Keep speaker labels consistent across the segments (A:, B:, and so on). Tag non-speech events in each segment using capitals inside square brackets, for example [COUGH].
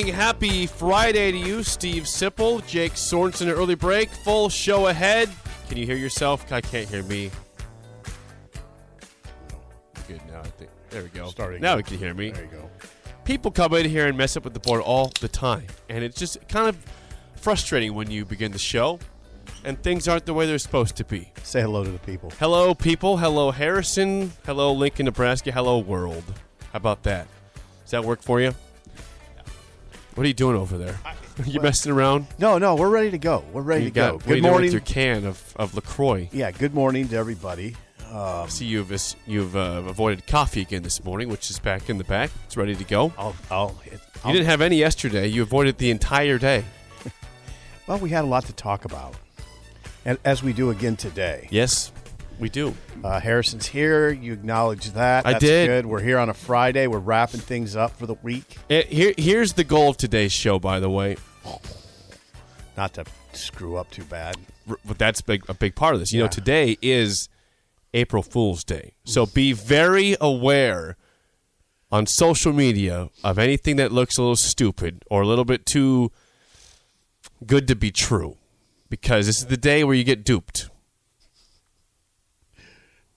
A: Morning. Happy Friday to you, Steve Sipple, Jake Sorensen Early Break. Full show ahead. Can you hear yourself? I can't hear me. Good now, I think. There we go.
B: Starting
A: now we can hear me.
B: There you go.
A: People come in here and mess up with the board all the time. And it's just kind of frustrating when you begin the show and things aren't the way they're supposed to be.
B: Say hello to the people.
A: Hello, people. Hello, Harrison. Hello, Lincoln, Nebraska. Hello, world. How about that? Does that work for you? What are you doing over there? [LAUGHS] you messing around?
B: No, no, we're ready to go. We're ready
A: you
B: to
A: got
B: go.
A: you
B: Good morning.
A: with your can of, of Lacroix.
B: yeah, good morning to everybody.
A: I see you've you've uh, avoided coffee again this morning, which is back in the back. It's ready to go.
B: I'll, I'll,
A: You
B: I'll-
A: didn't have any yesterday. You avoided the entire day. [LAUGHS]
B: Well, we had a lot to talk about, and as we do again today.
A: Yes, we do.
B: Uh, Harrison's here. You acknowledge that.
A: I
B: That's
A: did.
B: Good. We're here on a Friday. We're wrapping things up for the week.
A: Eh, here, here's the goal of today's show, by the way.
B: Not to screw up too bad.
A: R- But that's big, a big part of this. You know, today is April Fool's Day. So be very aware on social media of anything that looks a little stupid or a little bit too good to be true. Because this is the day where you get duped.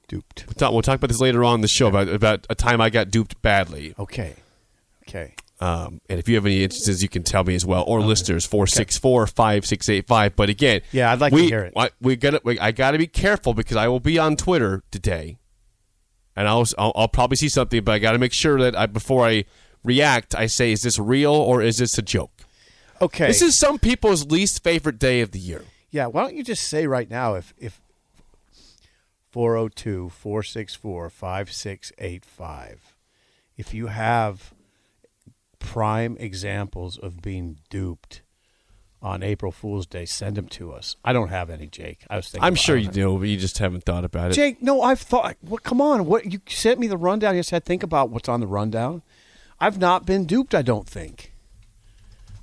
B: Duped.
A: We'll talk, we'll talk about this later on in the show about, about a time I got duped badly.
B: Okay. Okay.
A: Um, and if you have any instances, you can tell me as well, or listeners four six four five six eight five. But again,
B: Yeah, I'd like to hear it.
A: I, we got we, I got to be careful because I will be on Twitter today, and I'll I'll, I'll probably see something, but I got to make sure that I, before I react, I say, is this real or is this a joke?
B: Okay.
A: This is some people's least favorite day of the year.
B: Yeah, why don't you just say right now if if 402-464-5685 if you have prime examples of being duped on April Fool's Day, send them to us. I don't have any, Jake. I was thinking
A: I'm sure
B: it.
A: you do, but you just haven't thought about it.
B: Jake, no, I've thought. What? Come on, what? You sent me the rundown. You said think about what's on the rundown. I've not been duped. I don't think.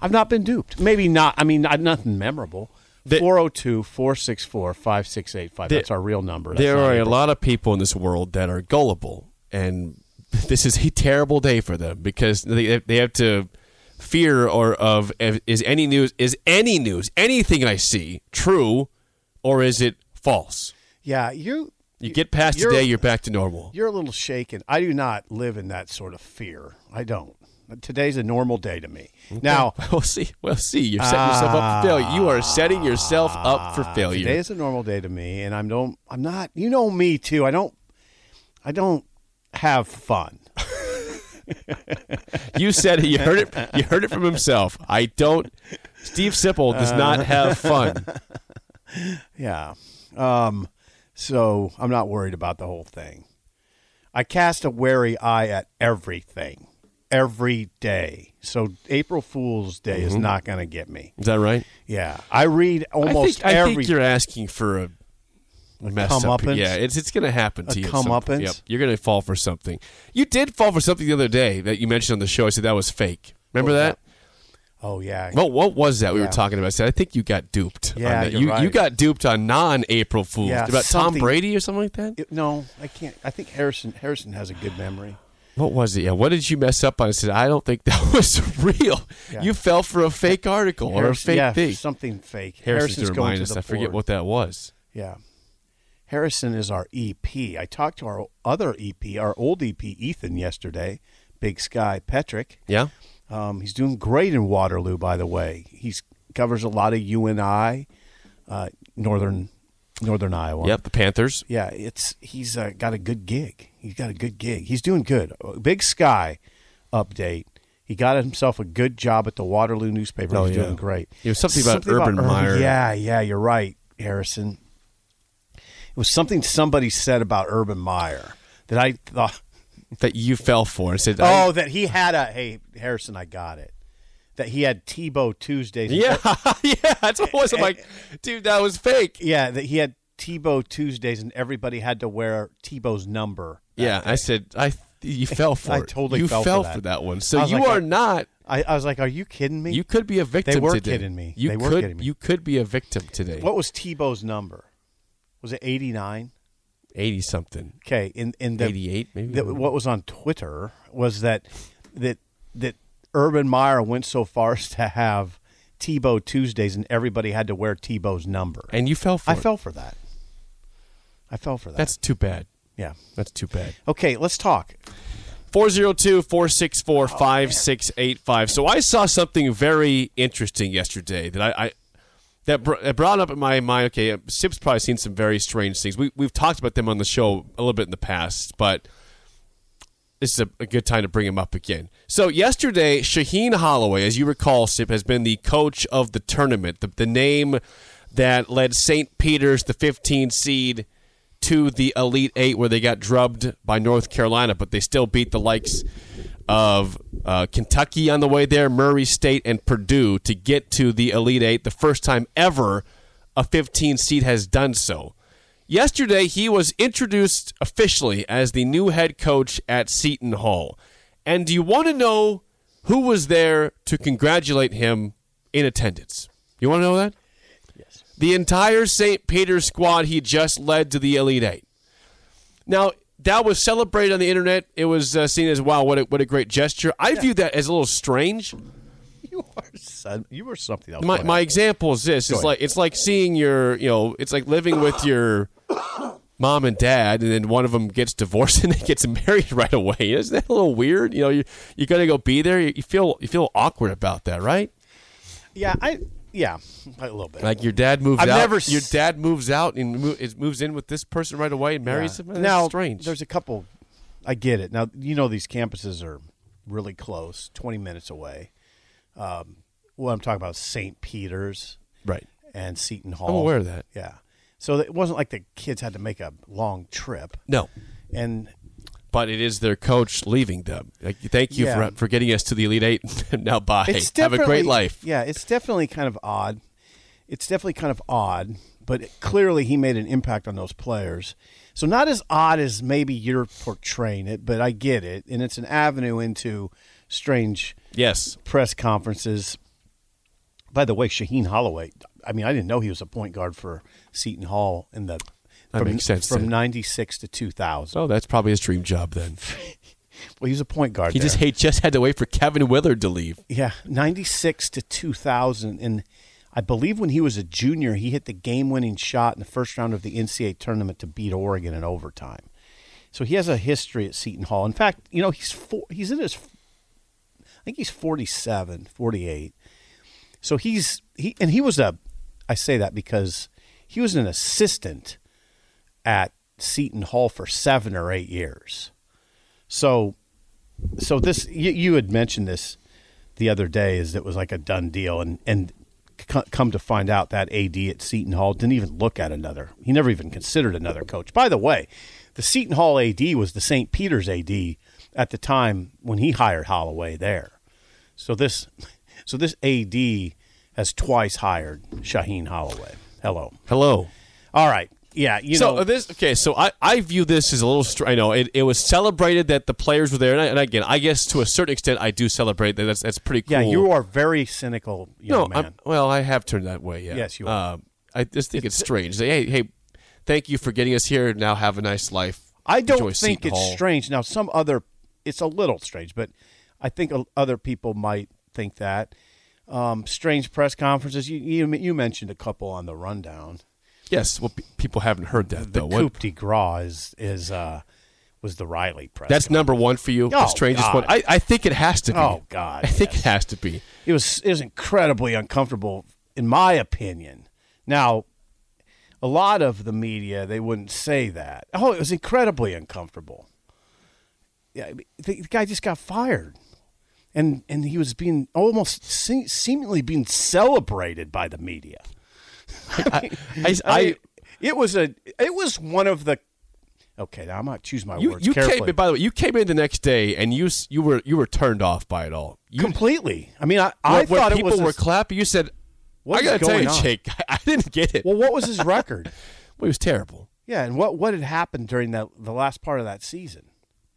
B: I've not been duped. Maybe not. I mean, nothing memorable.
A: The-
B: 402 464 5685. That's our real number. That's
A: there are a lot of people in this world that are gullible, and [LAUGHS] this is a terrible day for them because they they have to fear or of is any news is any news anything I see true or is it false?
B: Yeah, you.
A: You get past
B: you're-
A: today, you're back to normal.
B: You're a little shaken. I do not live in that sort of fear. I don't. Today's a normal day to me. Now, [LAUGHS]
A: we'll see. We'll see. You're setting yourself up for failure. You are setting yourself up for failure.
B: Today is a normal day to me, and I'm don't. I'm not. You know me too. I don't. I don't have fun. [LAUGHS]
A: You said it. You heard it. You heard it from himself. I don't. Steve Sipple does not have fun. [LAUGHS]
B: Yeah. Um. So I'm not worried about the whole thing. I cast a wary eye at everything, every day. So April Fool's Day is mm-hmm. not going to get me.
A: Is that right?
B: Yeah, I read almost
A: I think, I
B: every.
A: think you're asking for a, mess up. Yeah, it's it's going to happen to
B: A
A: you.
B: comeuppance?
A: Yep, you're going to fall for something. You did fall for something the other day that you mentioned on the show. I said that was fake. Remember that?
B: oh yeah.
A: Well, what was that we were talking about? I said I think you got duped. on
B: Yeah,
A: you you got duped on non-April Fools
B: Yeah,
A: about Tom Brady or something like that.
B: It- no, I can't. I think Harrison Harrison has a good memory.
A: What was it? Yeah, what did you mess up on? I said I don't think that [LAUGHS] was real.
B: Yeah.
A: You fell for a fake article or a fake
B: yeah,
A: thing.
B: something fake.
A: Harrison's
B: Harrison's going to
A: us.
B: the
A: I forget
B: board.
A: what that was.
B: Yeah. Harrison is our EP. I talked to our other EP, our old EP, Ethan, yesterday. Big Sky Petrick.
A: Yeah.
B: Um, he's doing great in Waterloo, by the way. He's covers a lot of UNI, uh, northern Northern Iowa.
A: Yep. The Panthers.
B: Yeah, it's he's uh, got a good gig. He's got a good gig. He's doing good. Big Sky update. He got himself a good job at the Waterloo newspaper.
A: Oh,
B: He's
A: yeah.
B: doing great.
A: It was something about Urban Meyer.
B: Yeah, yeah, you're right, Harrison. It was something somebody said about Urban Meyer that I thought.
A: that you fell for said, I-
B: Oh, that he had a. Hey, Harrison, I got it. That he had Tebow Tuesdays.
A: yeah, [LAUGHS] yeah, that's what it was. I'm like, dude, that was fake.
B: yeah, that he had Tebow Tuesdays, and everybody had to wear Tebow's number.
A: Yeah,
B: day.
A: I said, I you [LAUGHS] fell for it.
B: I
A: it.
B: totally
A: you
B: fell for that.
A: that one. So you
B: like,
A: are not.
B: I, I was like, "Are you kidding me?"
A: You could be a victim They
B: were
A: today.
B: kidding me.
A: You
B: They were kidding me.
A: You could be a victim today.
B: what was Tebow's number? Was it eighty nine?
A: Eighty something.
B: Okay, in in the
A: 88 maybe?
B: the, what was on Twitter was that that that Urban Meyer went so far [LAUGHS] as to have Tebow Tuesdays, and everybody had to wear Tebow's number.
A: And you fell for
B: I
A: it.
B: fell for that. I fell for that.
A: That's too bad.
B: yeah.
A: That's too bad.
B: Okay, let's talk.
A: 402 464 5685. So I saw something very interesting yesterday that I. I that, br- that brought up in my mind. Okay, Sip's probably seen some very strange things. We we've talked about them on the show a little bit in the past, but this is a, a good time to bring him up again. So yesterday, Shaheen Holloway, as you recall, Sip has been the coach of the tournament, the, the name that led St. Peter's, the 15 seed, to the Elite Eight, where they got drubbed by North Carolina, but they still beat the likes of uh, Kentucky on the way there, Murray State, and Purdue to get to the Elite Eight. The first time ever a 15 seed has done so. Yesterday, he was introduced officially as the new head coach at Seton Hall. And do you want to know who was there to congratulate him in attendance? You want to know that?
B: Yes.
A: the entire St. Peter's squad he just led to the Elite Eight. Now, that was celebrated on the internet. It was uh, seen as, wow, what a, what a great gesture. I view that as a little strange.
B: You are son, you were something else.
A: My, my example is this:
B: Go
A: it's
B: ahead.
A: like it's like seeing your, you know, it's like living with your mom and dad, and then one of them gets divorced [LAUGHS] and they gets married right away. Isn't that a little weird? You know, you you got to go be there. You, you feel you feel awkward about that, right?
B: yeah, I yeah, a little bit.
A: Like your dad moves
B: I've
A: out.
B: never
A: your dad moves out and mo- moves in with this person right away and marries
B: Yeah.
A: him. That's
B: now,
A: strange.
B: there's a couple. I get it. Now you know these campuses are really close, 20 minutes away. Um, what I'm talking about, St. Peter's
A: right.
B: and Seton Hall.
A: I'm aware of that.
B: Yeah. So it wasn't like the kids had to make a long trip,
A: No,
B: and
A: but it is their coach leaving them. Like, thank you
B: Yeah.
A: for for getting us to the Elite Eight. [LAUGHS] now bye. Have a great life.
B: Yeah, it's definitely kind of odd. It's definitely kind of odd, but clearly he made an impact on those players. So not as odd as maybe you're portraying it, but I get it, and it's an avenue into strange
A: Yes.
B: press conferences. By the way, Shaheen Holloway. I mean, I didn't know he was a point guard for Seton Hall in the
A: That
B: from,
A: makes sense
B: from '96 to 2000.
A: Oh, that's probably his dream job then. [LAUGHS]
B: Well, he was a point guard.
A: He
B: there.
A: just he just had to wait for Kevin Willard to leave.
B: Yeah, 96 to 2000. And I believe when he was a junior, he hit the game winning shot in the first round of the NCAA tournament to beat Oregon in overtime. So he has a history at Seton Hall. In fact, you know, he's four, he's in his, I think he's 47, 48. So he's, he, and he was a, I say that because he was an assistant at Seton Hall for seven or eight years. So, so this you, you had mentioned this the other day is it was like a done deal, and and come to find out that AD at Seton Hall didn't even look at another. He never even considered another coach. By the way, the Seton Hall AD was the St. Peter's AD at the time when he hired Holloway there. So this, so this AD has twice hired Shaheen Holloway. Hello.
A: Hello.
B: All right. Yeah. You
A: so
B: know.
A: uh, this okay. So I, I view this as a little. Str- I know it, it was celebrated that the players were there, and, I, and again, I guess to a certain extent, I do celebrate that. That's that's pretty cool.
B: yeah, you are very cynical, young
A: no,
B: man.
A: I'm, well, I have turned that way. Yeah.
B: Yes, you are.
A: Um, I just think it's, strange. Say, hey, hey, thank you for getting us here. Now have a nice life.
B: I don't
A: Enjoy
B: think it's
A: Hall.
B: strange. Now, some other, it's a little strange, but I think other people might think that. Um, strange press conferences. You, you you mentioned a couple on the rundown.
A: Yes. Well, pe- people haven't heard that
B: The
A: though.
B: coup
A: What,
B: de grace is is uh, was the Riley press.
A: that's number one for you. the
B: Oh,
A: strangest
B: God.
A: one. I, I think it has to be.
B: Oh, God,
A: I think
B: yes.
A: it has to be.
B: it was it was incredibly uncomfortable, in my opinion. Now, a lot of the media they wouldn't say that. Oh, it was incredibly uncomfortable. Yeah, the, the guy just got fired. And and he was being almost se- seemingly being celebrated by the media. [LAUGHS]
A: I,
B: I, [LAUGHS]
A: I,
B: it was a it was one of the okay. Now I'm gonna choose my
A: you,
B: words
A: you
B: carefully.
A: came. By the way, you came in the next day, and you you were you were turned off by it all. You,
B: completely. I mean, I, I thought it
A: people were clapping. You said,
B: What
A: "I got to tell you,
B: on?
A: Jake, I, I didn't get it.
B: well, what was his record? [LAUGHS]
A: Well, it was terrible.
B: Yeah, and what what had happened during that the last part of that season?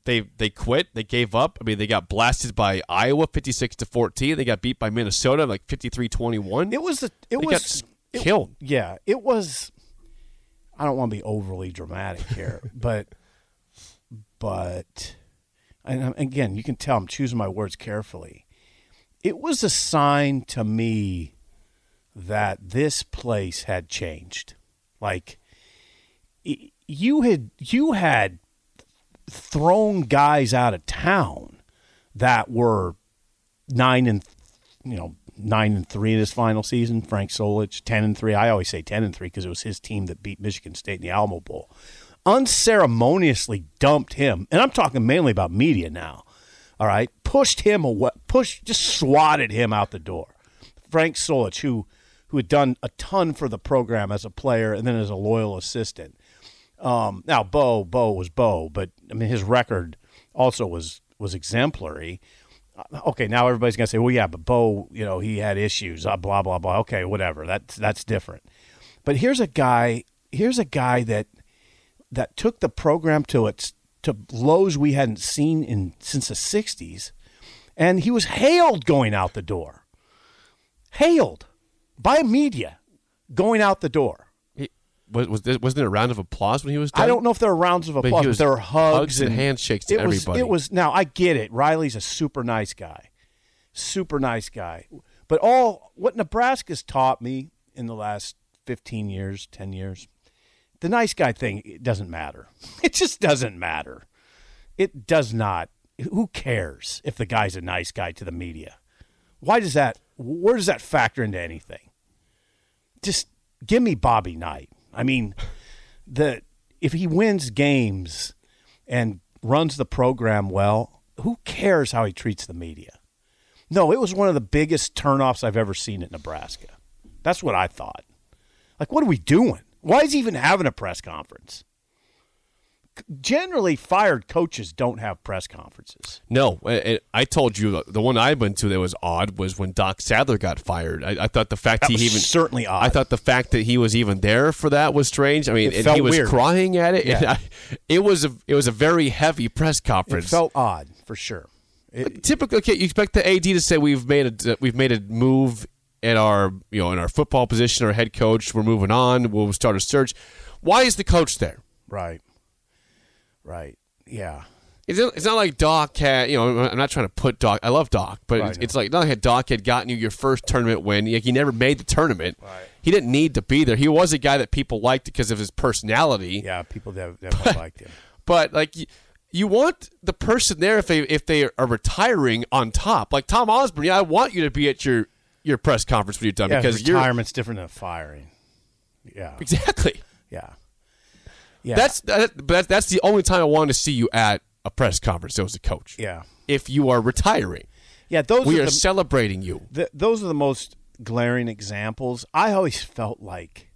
A: They they quit. They gave up. I mean, they got blasted by Iowa, fifty six to fourteen. They got beat by Minnesota, like 53-21.
B: It was the it
A: They
B: was
A: got s-
B: it-
A: killed.
B: Yeah, it was. I don't want to be overly dramatic here, [LAUGHS] but but and um, again, you can tell I'm choosing my words carefully. It was a sign to me that this place had changed. Like you had you had thrown guys out of town that were nine and you know nine and three in his final season. Frank Solich ten and three. I always say ten and three because it was his team that beat Michigan State in the Alamo Bowl. Unceremoniously dumped him, and I'm talking mainly about media now. All right, pushed him away, pushed, just swatted him out the door. Frank Solich, who who had done a ton for the program as a player and then as a loyal assistant. Um, now, Bo, Bo was Bo, but I mean his record also was was exemplary. Uh, Okay, now everybody's gonna say, well, yeah, but Bo, you know, he had issues, uh, blah blah blah. Okay, whatever. That's that's different. But here's a guy. Here's a guy that that took the program to its to lows we hadn't seen in since the '60s, and he was hailed going out the door. Hailed by media going out the door.
A: Was was there, wasn't there a round of applause when he was? Done?
B: I don't know if there are rounds of applause, but,
A: was
B: there were hugs,
A: hugs and handshakes to
B: it was. It was now I get it. Riley's a super nice guy, super nice guy. But all what Nebraska's taught me in the last fifteen years, ten years, the nice guy thing it doesn't matter. [LAUGHS] It just doesn't matter. It does not. Who cares if the guy's a nice guy to the media? Why does that? Where does that factor into anything? Just give me Bobby Knight. I mean, the if he wins games and runs the program well, who cares how he treats the media? No, it was one of the biggest turnoffs I've ever seen at Nebraska. That's what I thought. Like, what are we doing? Why is he even having a press conference? Generally, fired coaches don't have press conferences.
A: No, I, told you the- one I went to that was odd was when Doc Sadler got fired. I, I thought the fact
B: That
A: he
B: was
A: even
B: certainly odd.
A: I thought the fact that he was even there for that was strange. I mean,
B: It
A: he was
B: weird.
A: crying at it.
B: Yeah.
A: I- [LAUGHS] it was a it was a very heavy press conference.
B: It felt odd for sure. It-
A: typically okay, you expect the AD to say we've made a we've made a move in our you know in our football position, our head coach. We're moving on. We'll start a search. Why is the coach there?
B: right, right, yeah.
A: It's not, it's not like Doc had, you know, I'm not trying to put Doc, I love Doc, but
B: Right,
A: it's,
B: no.
A: it's like not like Doc had gotten you your first tournament win. Like, he never made the tournament. He didn't need to be there. He was a guy that people liked because of his personality.
B: Yeah, people that definitely liked him.
A: But, like, you, you want the person there if they if they are retiring on top. Like Tom Osborne, yeah, I want you to be at your, your press conference when you're done
B: Yeah,
A: because
B: retirement's different than firing. Yeah,
A: Exactly.
B: yeah, yeah.
A: That's, that, but that's, the only time I wanted to see you at a press conference It was a coach.
B: yeah,
A: If you are retiring,
B: yeah. Those
A: we
B: are
A: are
B: the,
A: celebrating you.
B: th those are the most glaring examples. I always felt like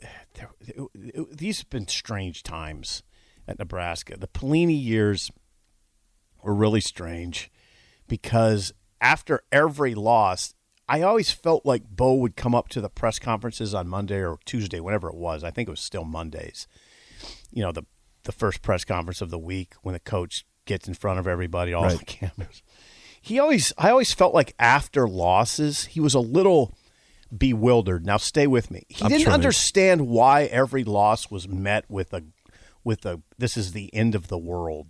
B: [SIGHS] there, it, it- these have been strange times at Nebraska. The Pelini years were really strange because after every loss, I always felt like Bo would come up to the press conferences on Monday or Tuesday, whenever it was. I think it was still Mondays. You know, the the first press conference of the week when the coach gets in front of everybody, all the [LAUGHS] cameras. He always I always felt like after losses, he was a little bewildered. Now stay with me. He
A: I'm
B: didn't understand why every loss was met with a with a this is the end of the world.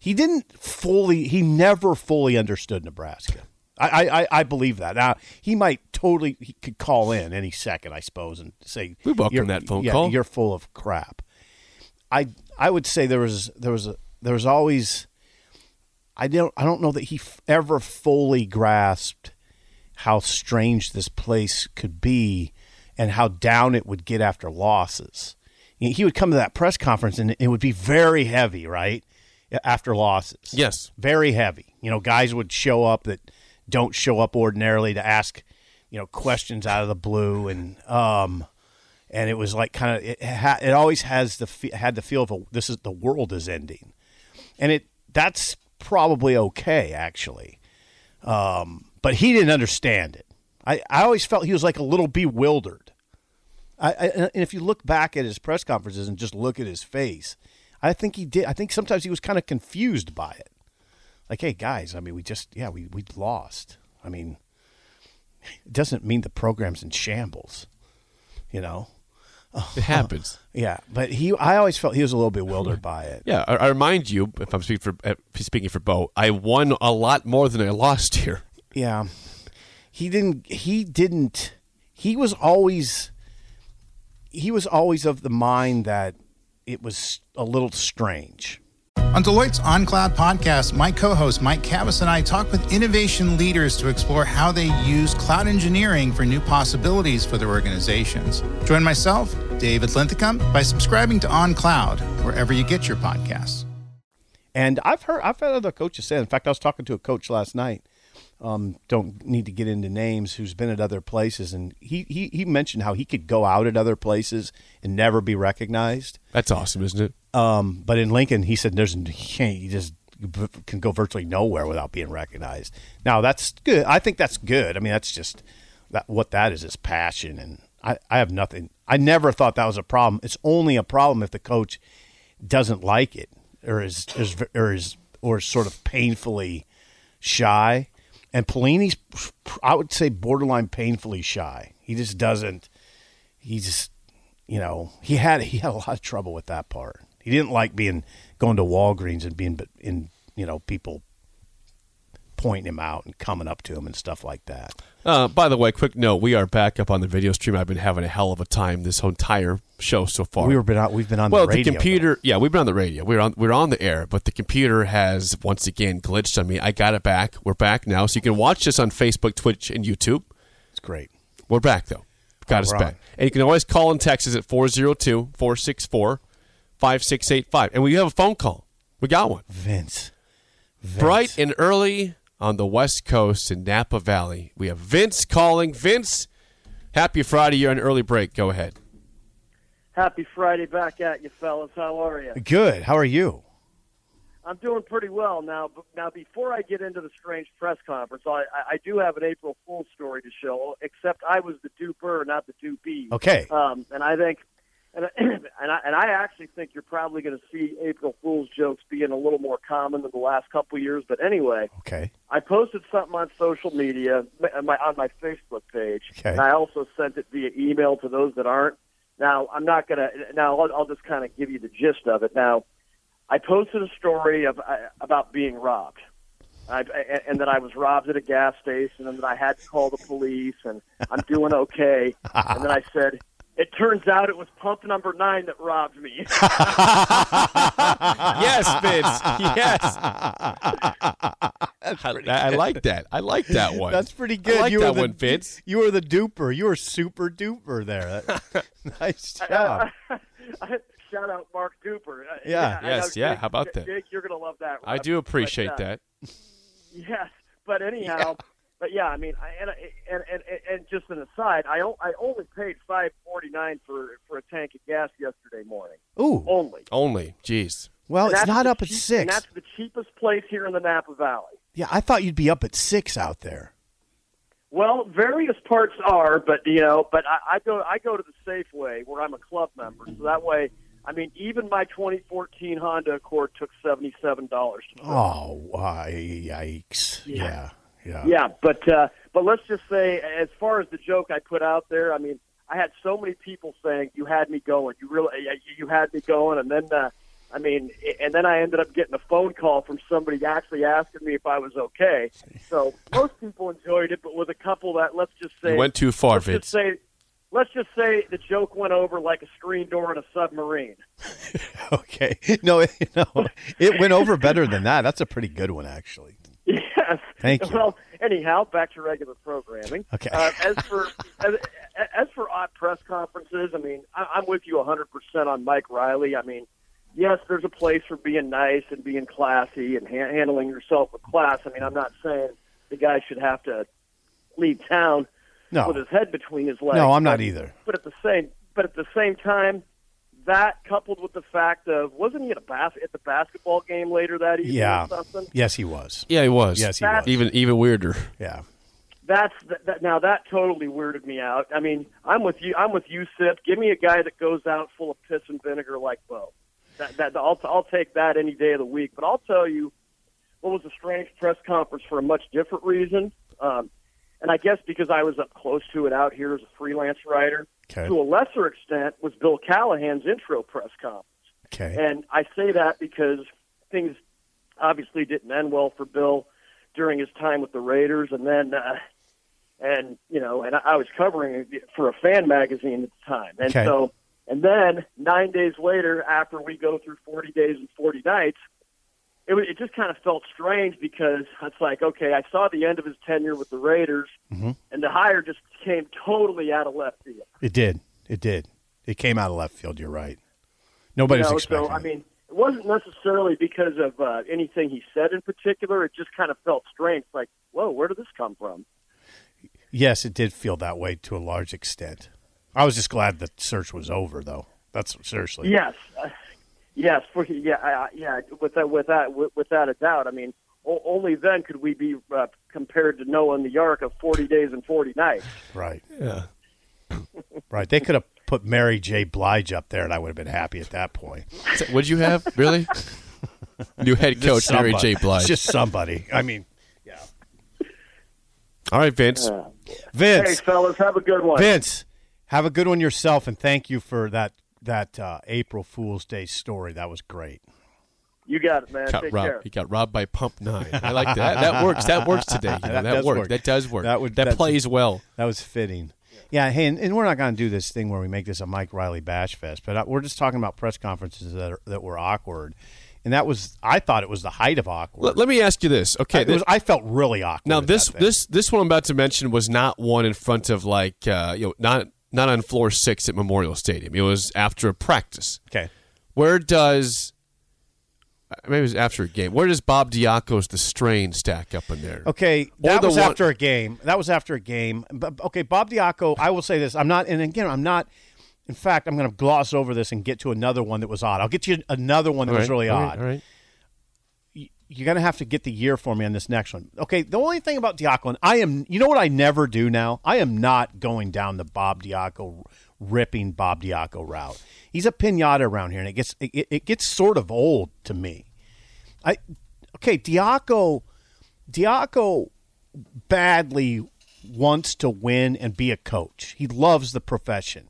B: He didn't fully he never fully understood Nebraska. I, I, I believe that. Now he might totally he could call in any second, I suppose, and say
A: We welcome
B: "You're-
A: that phone
B: yeah,
A: call."
B: You're full of crap. I I would say there was there was a there was always I don't I don't know that he f- ever fully grasped how strange this place could be and how down it would get after losses. You know, He would come to that press conference and it would be very heavy, right? After losses.
A: Yes.
B: Very heavy. You know, guys would show up that don't show up ordinarily to ask, you know, questions out of the blue, and um, and it was like kind of it, ha- it always has the had the feel of a, this is the world is ending, and it that's probably okay actually, um, but he didn't understand it. I, I always felt he was like a little bewildered. I, I, and if you look back at his press conferences and just look at his face, I think he did. I think sometimes he was kind of confused by it. Like, hey guys, I mean, we just yeah, we we lost. I mean, it doesn't mean the program's in shambles, you know.
A: It [LAUGHS] happens.
B: Yeah, but he, I always felt he was a little bewildered [LAUGHS] by it.
A: Yeah, I, I remind you, if I'm speaking for speaking for Bo, I won a lot more than I lost here.
B: Yeah, he didn't. He didn't. He was always. He was always of the mind that it was a little strange.
C: On Deloitte's OnCloud podcast, my co host Mike Kavis and I talk with innovation leaders to explore how they use cloud engineering for new possibilities for their organizations. Join myself, David Linthicum, by subscribing to OnCloud wherever you get your podcasts.
B: And I've heard, I've had other coaches say. In fact, I was talking to a coach last night. Um, don't need to get into names. Who's been at other places, and he, he he mentioned how he could go out at other places and never be recognized.
A: That's awesome, isn't it?
B: Um, but in Lincoln, he said there's he can't you just can go virtually nowhere without being recognized. Now that's good. I think that's good. I mean, that's just that what that is is passion, and I, I have nothing. I never thought that was a problem. It's only a problem if the coach doesn't like it or is, is or is or is sort of painfully shy. And Pelini's, I would say, borderline painfully shy. He just doesn't. He just, you know, he had he had a lot of trouble with that part. He didn't like being going to Walgreens and being in, you know, people pointing him out and coming up to him and stuff like that.
A: Uh, by the way, quick note: we are back up on the video stream. I've been having a hell of a time this whole entire show so far.
B: We were been on, we've been on
A: well,
B: the radio.
A: the computer. Yeah, we've been on the radio. We're on we're on the air, but the computer has once again glitched on me. I got it back. We're back now, so you can watch this on Facebook, Twitch, and YouTube.
B: It's great.
A: We're back though. Got
B: Oh,
A: us back.
B: on.
A: And you can always call and text us at 402-464-5685. And we have a phone call. We got one.
B: Vince. Vince.
A: Bright and early on the West Coast in Napa Valley. We have Vince calling. Vince, happy Friday. You're on early break. Go ahead.
D: Happy Friday back at you, fellas. How are you?
B: Good. How are you?
D: I'm doing pretty well now. Now, before I get into the strange press conference, I, I- I do have an April Fool's story to show. Except I was the duper, not the dupee.
B: Okay.
D: Um, and I think, and [CLEARS THROAT] and I and I actually think you're probably going to see April Fool's jokes being a little more common than the last couple of years. But anyway,
B: Okay.
D: I posted something on social media on my, on my Facebook page,
B: Okay.
D: and I also sent it via email to those that aren't. Now, I'm not gonna. Now, I'll, I'll just kind of give you the gist of it. Now, I posted a story of uh, about being robbed, I, and that I was robbed at a gas station, and that I had to call the police, and I'm doing okay. [LAUGHS] and then I said, "It turns out it was pump number nine that robbed me." [LAUGHS] [LAUGHS]
A: Yes, Vince. yes. I, I like that. I like that one.
B: That's pretty good.
A: I like
B: you
A: that
B: were the,
A: one, Vince.
B: You were the duper. You were super duper there. That- [LAUGHS] nice job.
D: Shout out Mark Duper. Uh,
B: Yeah.
D: I know,
A: Yes, yeah,
D: Jake-
A: how about that?
D: Jake, you're gonna love that.
A: I
D: Rob.
A: do
D: But,
A: appreciate
D: uh,
A: that.
D: Yes, but anyhow, but yeah, I mean, I, and, and and and just an aside, I o- I only paid five forty nine for for a tank of gas yesterday morning.
B: Ooh.
D: Only.
A: Only. Jeez.
B: Well,
D: And
B: it's not up at
D: cheap- And
B: six.
D: that's the cheapest place here in the Napa Valley.
B: Yeah, I thought you'd be up at six out there.
D: Well, various parts are, but you know, but I, I go I go to the Safeway where I'm a club member, so that way. I mean, even my 2014 Honda Accord took seventy-seven dollars.
B: Oh, why, yikes! Yeah, yeah.
D: Yeah, but uh, but let's just say, as far as the joke I put out there, I mean, I had so many people saying you had me going, you really, you had me going, and then, uh, I mean, and then I ended up getting a phone call from somebody actually asking me if I was okay. So most people enjoyed it, but with a couple that let's just say
A: You went too far,
D: let's
A: Vince.
D: Just say, let's just say the joke went over like a screen door in a submarine. [LAUGHS]
B: Okay. No, no, it went over better than that. That's a pretty good one, actually.
D: Yes.
B: Thank you.
D: Well, anyhow, back to regular programming.
B: Okay.
D: Uh, as for as, as for odd press conferences, I mean, I, I'm with you 100 percent on Mike Riley. I mean, yes, there's a place for being nice and being classy and ha- handling yourself with class. I mean, I'm not saying the guy should have to leave town
B: No.
D: with his head between his legs.
B: No, I'm not
D: but-
B: either.
D: But at the same, but at the same time, that coupled with the fact of wasn't he at a bas- at the basketball game later that evening
B: Yeah.
D: or something?
B: Yes, he was.
A: Yeah, he was.
B: Yes, he
D: That-
B: was.
A: Even even weirder.
B: Yeah.
D: That's that, that, now that totally weirded me out. I mean, I'm with you. I'm with you, Sip. Give me a guy that goes out full of piss and vinegar like Bo. That, that I'll I'll take that any day of the week. But I'll tell you, what was a strange press conference for a much different reason. Um, and I guess because I was up close to it out here as a freelance writer.
B: Okay.
D: To a lesser extent, was Bill Callahan's intro press conference.
B: Okay.
D: And I say that because things obviously didn't end well for Bill during his time with the Raiders, and then, uh, and you know, and I, was covering it for a fan magazine at the time, and
B: Okay.
D: so, and then nine days later, after we go through forty days and forty nights, it it just kind of felt strange because it's like, okay, I saw the end of his tenure with the Raiders,
B: Mm-hmm.
D: and the hire just came totally out of left field.
B: It did. It did. It came out of left field. You're right. Nobody's
D: you know,
B: expecting.
D: so I mean, it wasn't necessarily because of uh, anything he said in particular. It just kind of felt strange. Like, whoa, where did this come from?
B: yes, it did feel that way to a large extent. I was just glad the search was over, though. That's seriously.
D: Yes, yes, for yeah, uh, yeah. Without without without a doubt. I mean, o- only then could we be uh, compared to Noah and the Ark of forty days and forty nights.
B: Right.
A: Yeah. [LAUGHS]
B: Right. They could have put Mary J. Blige up there, and I would have been happy at that point.
A: What'd you have? Really? New head coach Mary. J. Blige.
B: Just somebody. I mean, yeah.
A: All right, Vince.
D: Hey,
B: Vince.
D: fellas, have a good one.
B: Vince, have a good one yourself, and thank you for that that uh, April Fool's Day story. That was great.
D: You got it, man.
A: got
D: Take
A: robbed.
D: care.
A: He got robbed by Pump Nine. I like that. That works. That works today. You know,
B: That
A: that
B: does
A: works.
B: work.
A: That does work.
B: That would-
A: that plays well.
B: That was fitting. Yeah, hey, and, and we're not going to do this thing where we make this a Mike Riley bash fest, but uh, we're just talking about press conferences that are, that were awkward, and that was I thought it was the height of awkward.
A: Let, let me ask you this. Okay.
B: I, it was, I felt really awkward.
A: now this this this one I'm about to mention was not one in front of like uh, you know not not on floor six at Memorial Stadium. It was after a practice.
B: okay.
A: Where does uh, maybe it was after a game? Where does Bob Diaco's the strain stack up in there?
B: Okay, that
A: the
B: was
A: one-
B: after a game. That was after a game. But, okay, Bob Diaco. I will say this. I'm not, and again, I'm not. In fact, I'm going to gloss over this and get to another one that was odd. I'll get you another one that
A: All
B: was
A: right,
B: really
A: all right,
B: odd.
A: All right.
B: You're going to have to get the year for me on this next one. Okay, the only thing about Diaco, and I am, you know what I never do now? I am not going down the Bob Diaco, ripping Bob Diaco route. He's a pinata around here, and it gets it, it gets sort of old to me. I okay, Diaco, Diaco badly wants to win and be a coach. He loves the profession.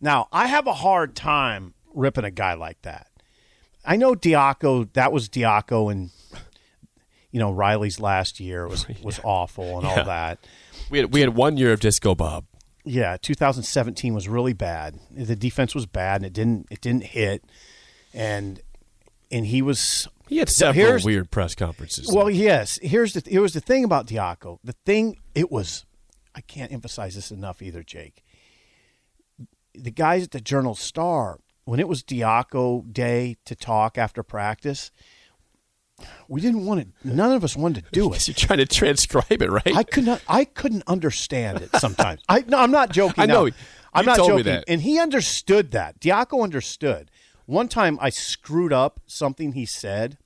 B: Now, I have a hard time ripping a guy like that. I know Diaco, that was Diaco and you know, Riley's last year was [LAUGHS] was awful and all that.
A: We had we had one year of Disco Bob.
B: Yeah, 2017 was really bad. The defense was bad and it didn't it didn't hit and and he was
A: He had several weird press conferences.
B: Well, yes. Here's the here was the thing about Diaco. The thing it was I can't emphasize this enough either, Jake. The guys at the Journal Star, when it was Diaco day to talk after practice, we didn't want it. none of us wanted to do [LAUGHS] it.
A: you're trying to transcribe it, right?
B: I could not I couldn't understand it sometimes. I no, I'm not joking.
A: I know.
B: now. I'm not joking. And he understood that. Diaco understood. One time I screwed up something he said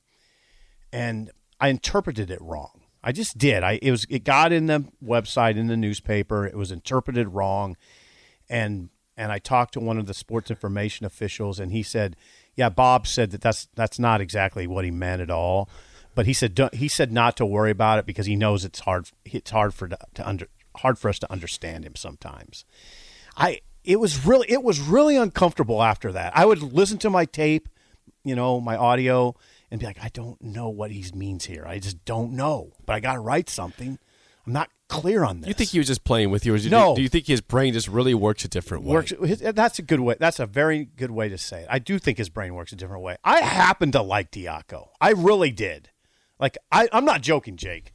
B: and I interpreted it wrong. I just did. I it was it got in the website in the newspaper. It was interpreted wrong, and and I talked to one of the sports information officials, and he said, "Yeah, Bob said that that's that's not exactly what he meant at all." But he said he said not to worry about it because he knows it's hard it's hard for to under hard for us to understand him sometimes. I it was really it was really uncomfortable after that. I would listen to my tape, you know, my audio, and be like, I don't know what he means here. I just don't know. But I got to write something. I'm not clear on this.
A: you think he was just playing with you, or do you,
B: No.
A: do you think his brain just really works a different way?
B: works? That's a good way. That's a very good way to say it. I do think his brain works a different way. I happen to like Diaco. I really did. Like I, I'm not joking, Jake.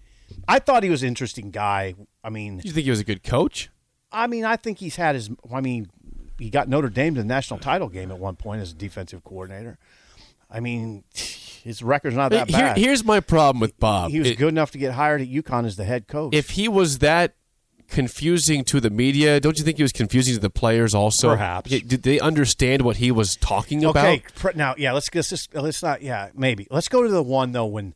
B: I thought he was an interesting guy. I mean,
A: Do you think he was a good coach?
B: I mean, I think he's had his. I mean, he got Notre Dame to the national title game at one point as a defensive coordinator. I mean, his record's not that
A: Here-
B: bad.
A: here's my problem with Bob.
B: he was
A: It-
B: good enough to get hired at UConn as the head coach.
A: If he was that confusing to the media, don't you think he was confusing to the players also?
B: Perhaps.
A: Did they understand what he was talking about?
B: Okay, now yeah, let's let's just let's not yeah maybe let's go to the one though when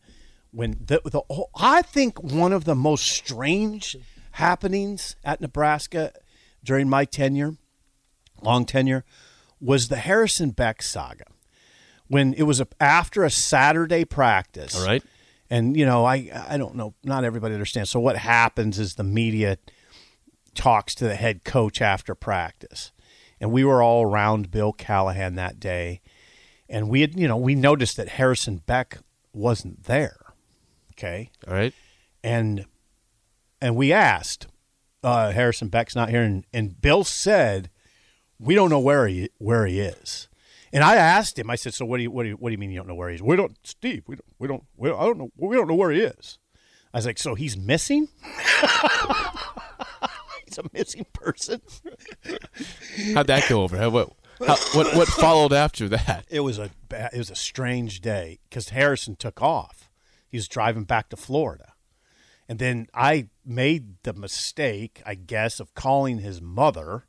B: when the the whole- I think one of the most strange happenings at Nebraska during my tenure, long tenure, was the Harrison Beck saga. When it was a, after a Saturday practice,
A: All right.
B: and you know I I don't know not everybody understands. So what happens is the media talks to the head coach after practice. And we were all around Bill Callahan that day. And we had, you know, we noticed that Harrison Beck wasn't there. Okay.
A: All right.
B: And and we asked, uh, Harrison Beck's not here. And, and Bill said, We don't know where he where he is. And I asked him, I said, So what do you what do you what do you mean you don't know where he is? We don't Steve, we don't we don't we don't, I don't know we don't know where he is. I was like, So he's missing? [LAUGHS] he's a missing person.
A: How'd that go over? How, what, how, what what followed after that?
B: It was a it was a strange day because Harrison took off. He was driving back to Florida, and then I made the mistake, I guess, of calling his mother,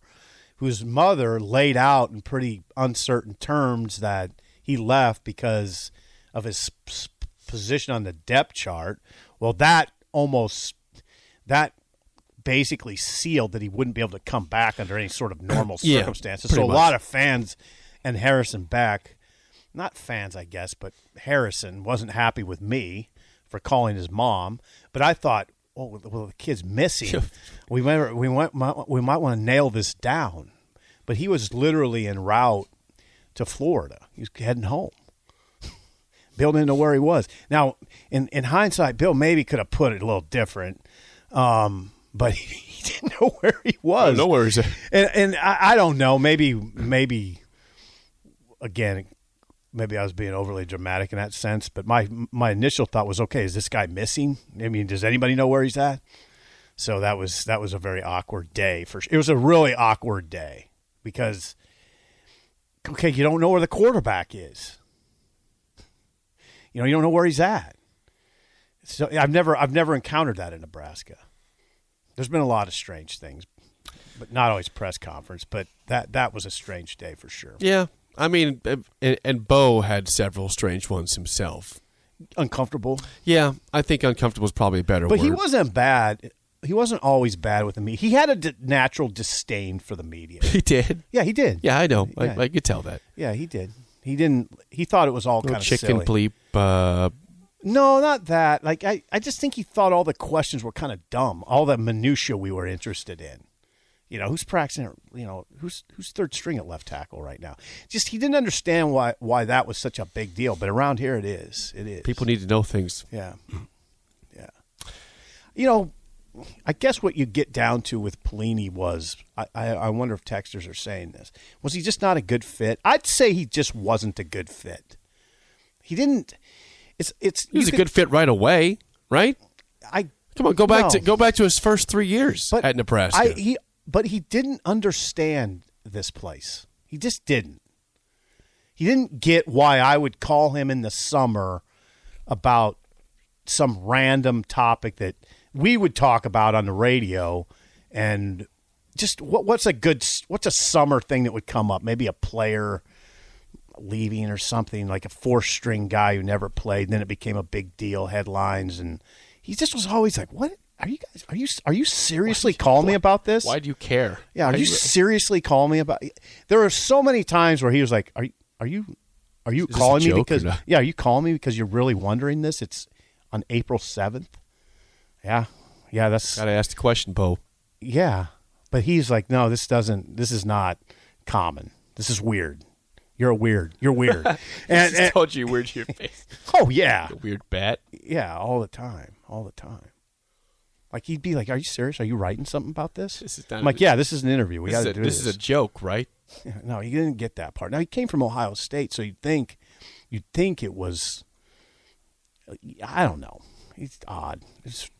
B: whose mother laid out in pretty uncertain terms that he left because of his position on the depth chart. Well, that almost that basically sealed that he wouldn't be able to come back under any sort of normal [CLEARS THROAT]
A: Yeah,
B: circumstances. So a
A: much.
B: lot of fans and Harrison Beck, not fans, I guess, but Harrison wasn't happy with me for calling his mom. But I thought, oh, well, the kid's missing. [LAUGHS] we might, we might, we might want to nail this down. But he was literally en route to Florida. He was heading home. [LAUGHS] Bill didn't know where he was. Now, in, in hindsight, Bill maybe could have put it a little different, um, but [LAUGHS] he didn't know where he was.
A: No worries.
B: And, and I, I don't know. Maybe, maybe again, maybe I was being overly dramatic in that sense. But my my initial thought was, okay, is this guy missing? I mean, does anybody know where he's at? So that was that was a very awkward day for. It was a really awkward day because, okay, you don't know where the quarterback is. You know, you don't know where he's at. So I've never I've never encountered that in Nebraska. There's been a lot of strange things, but not always press conference. But that that was a strange day for sure.
A: Yeah, I mean, and, and Bo had several strange ones himself.
B: Uncomfortable,
A: Yeah, I think uncomfortable is probably a better
B: but
A: word.
B: he wasn't bad. He wasn't always bad with the media. He had a d- natural disdain for the media. [LAUGHS]
A: He did.
B: Yeah, he did.
A: Yeah, I know.
B: Yeah.
A: I, I could tell that.
B: yeah, he did. He didn't. He thought it was all kind of
A: chicken
B: silly.
A: bleep. Uh,
B: No, not that. Like I, I just think he thought all the questions were kind of dumb. All the minutia we were interested in. You know, who's practicing? You know, who's who's third string at left tackle right now? Just he didn't understand why why that was such a big deal. But around here, it is. It is.
A: people need to know things.
B: Yeah. Yeah. You know, I guess what you get down to with Pelini was I, I, I wonder if texters are saying this. Was he just not a good fit? I'd say he just wasn't a good fit. He didn't it's it's
A: He was a
B: could-
A: good fit right away, right?
B: I
A: Come on, go back
B: No.
A: to go back to his first three years
B: but
A: at Nebraska.
B: I he but he didn't understand this place. He just didn't. He didn't get why I would call him in the summer about some random topic that we would talk about on the radio and just what what's a good what's a summer thing that would come up? Maybe a player leaving or something like a four string guy who never played and then it became a big deal headlines and he just was always like what are you guys are you are you seriously calling me about this
A: Why do you care?
B: yeah, are
A: Why
B: you
A: do
B: seriously calling me about? There are so many times where he was like, "Are you, are you, are you
A: a
B: calling me because
A: not?
B: yeah, are you calling me because you're really wondering this? It's on April seventh. Yeah, yeah, that's
A: Gotta ask the question, Bo.
B: yeah." But he's like, "No, this doesn't. This is not common. This is weird. You're a weird. You're weird." [LAUGHS] and, and
A: told you weird your face. [LAUGHS]
B: oh yeah,
A: Weird bat.
B: yeah, all the time, all the time. Like he'd be like, "Are you serious? Are you writing something about this?"
A: This is not-
B: I'm like, "Yeah, this is an interview. We
A: This,
B: got
A: is
B: to
A: a,
B: do
A: this This is a joke, right? [LAUGHS]
B: Yeah, no, he didn't get that part. Now he came from Ohio State, so you'd think, you'd think it was. I don't know. It's odd. It's,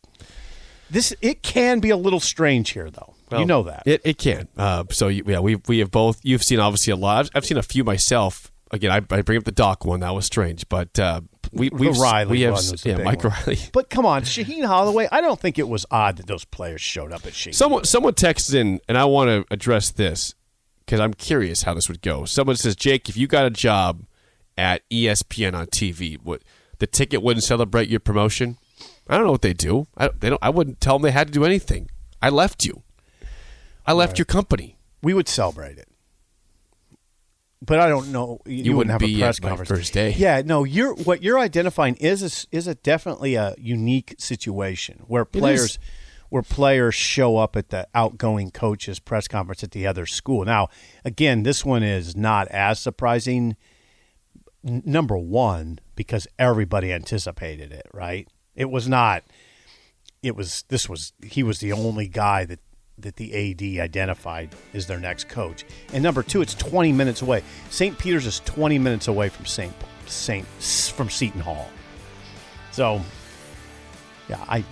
B: this it can be a little strange here, though. you know that.
A: it it can. Uh, so yeah, we we have both. You've seen obviously a lot. I've, I've seen a few myself again, I, I bring up the Doc one. That was strange, but uh, we we
B: Riley
A: we have
B: one was the
A: yeah Mike
B: one.
A: Riley.
B: But come on, Shaheen Holloway. I don't think it was odd that those players showed up at Shaheen.
A: Someone someone texted in, and I want to address this because I'm curious how this would go. Someone says, Jake, if you got a job at ESPN on TV, what the ticket wouldn't celebrate your promotion? I don't know what they do. I, they don't. I wouldn't tell them they had to do anything. I left you. I left your company.
B: we would celebrate it. But I don't know. You,
A: You
B: wouldn't
A: wouldn't
B: have
A: be
B: a press
A: at my
B: conference
A: first day.
B: Yeah, no. You're what you're identifying is a, is a definitely a unique situation where players where players show up at the outgoing coach's press conference at the other school. Now, again, this one is not as surprising. N- number one, because everybody anticipated it. Right? It was not. It was. This was. He was the only guy that that the AD identified as their next coach. And number two, it's 20 minutes away. St. Peter's is 20 minutes away from St. St. from Seton Hall. So, yeah, I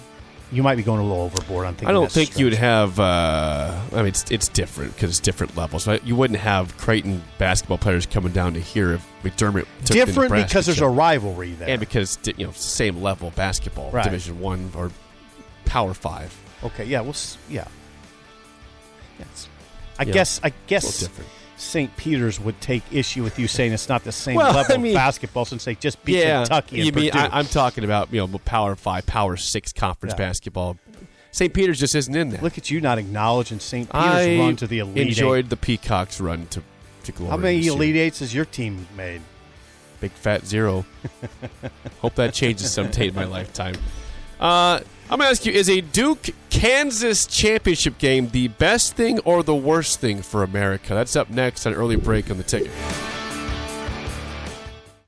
B: you might be going a little overboard on thinking.
A: I don't think you would have. Uh, I mean, it's it's different because it's different levels. Right? You wouldn't have Creighton basketball players coming down to here if McDermott took
B: different
A: Nebraska
B: because there's a rivalry there.
A: and because you know same level basketball,
B: Right.
A: Division One or Power Five.
B: okay, yeah, well, yeah, yes. I
A: Yeah.
B: guess I guess. St. Peter's would take issue with you saying it's not the same
A: Well,
B: level
A: I mean-
B: of basketball since they just beat Kentucky and
A: you mean I, I'm talking about you know Power Five, Power Six conference
B: Yeah.
A: basketball. St. Peter's just isn't in there.
B: Look at you not acknowledging St. Peter's
A: I
B: run to the Elite Eight.
A: enjoyed the Peacocks run to to glory.
B: How many
A: this year.
B: Elite Eights has your team made?
A: Big fat zero. [LAUGHS] Hope that changes someday in my lifetime. Uh, I'm gonna ask you: Is a Duke Kansas championship game the best thing or the worst thing for America? That's up next on early break on the ticket.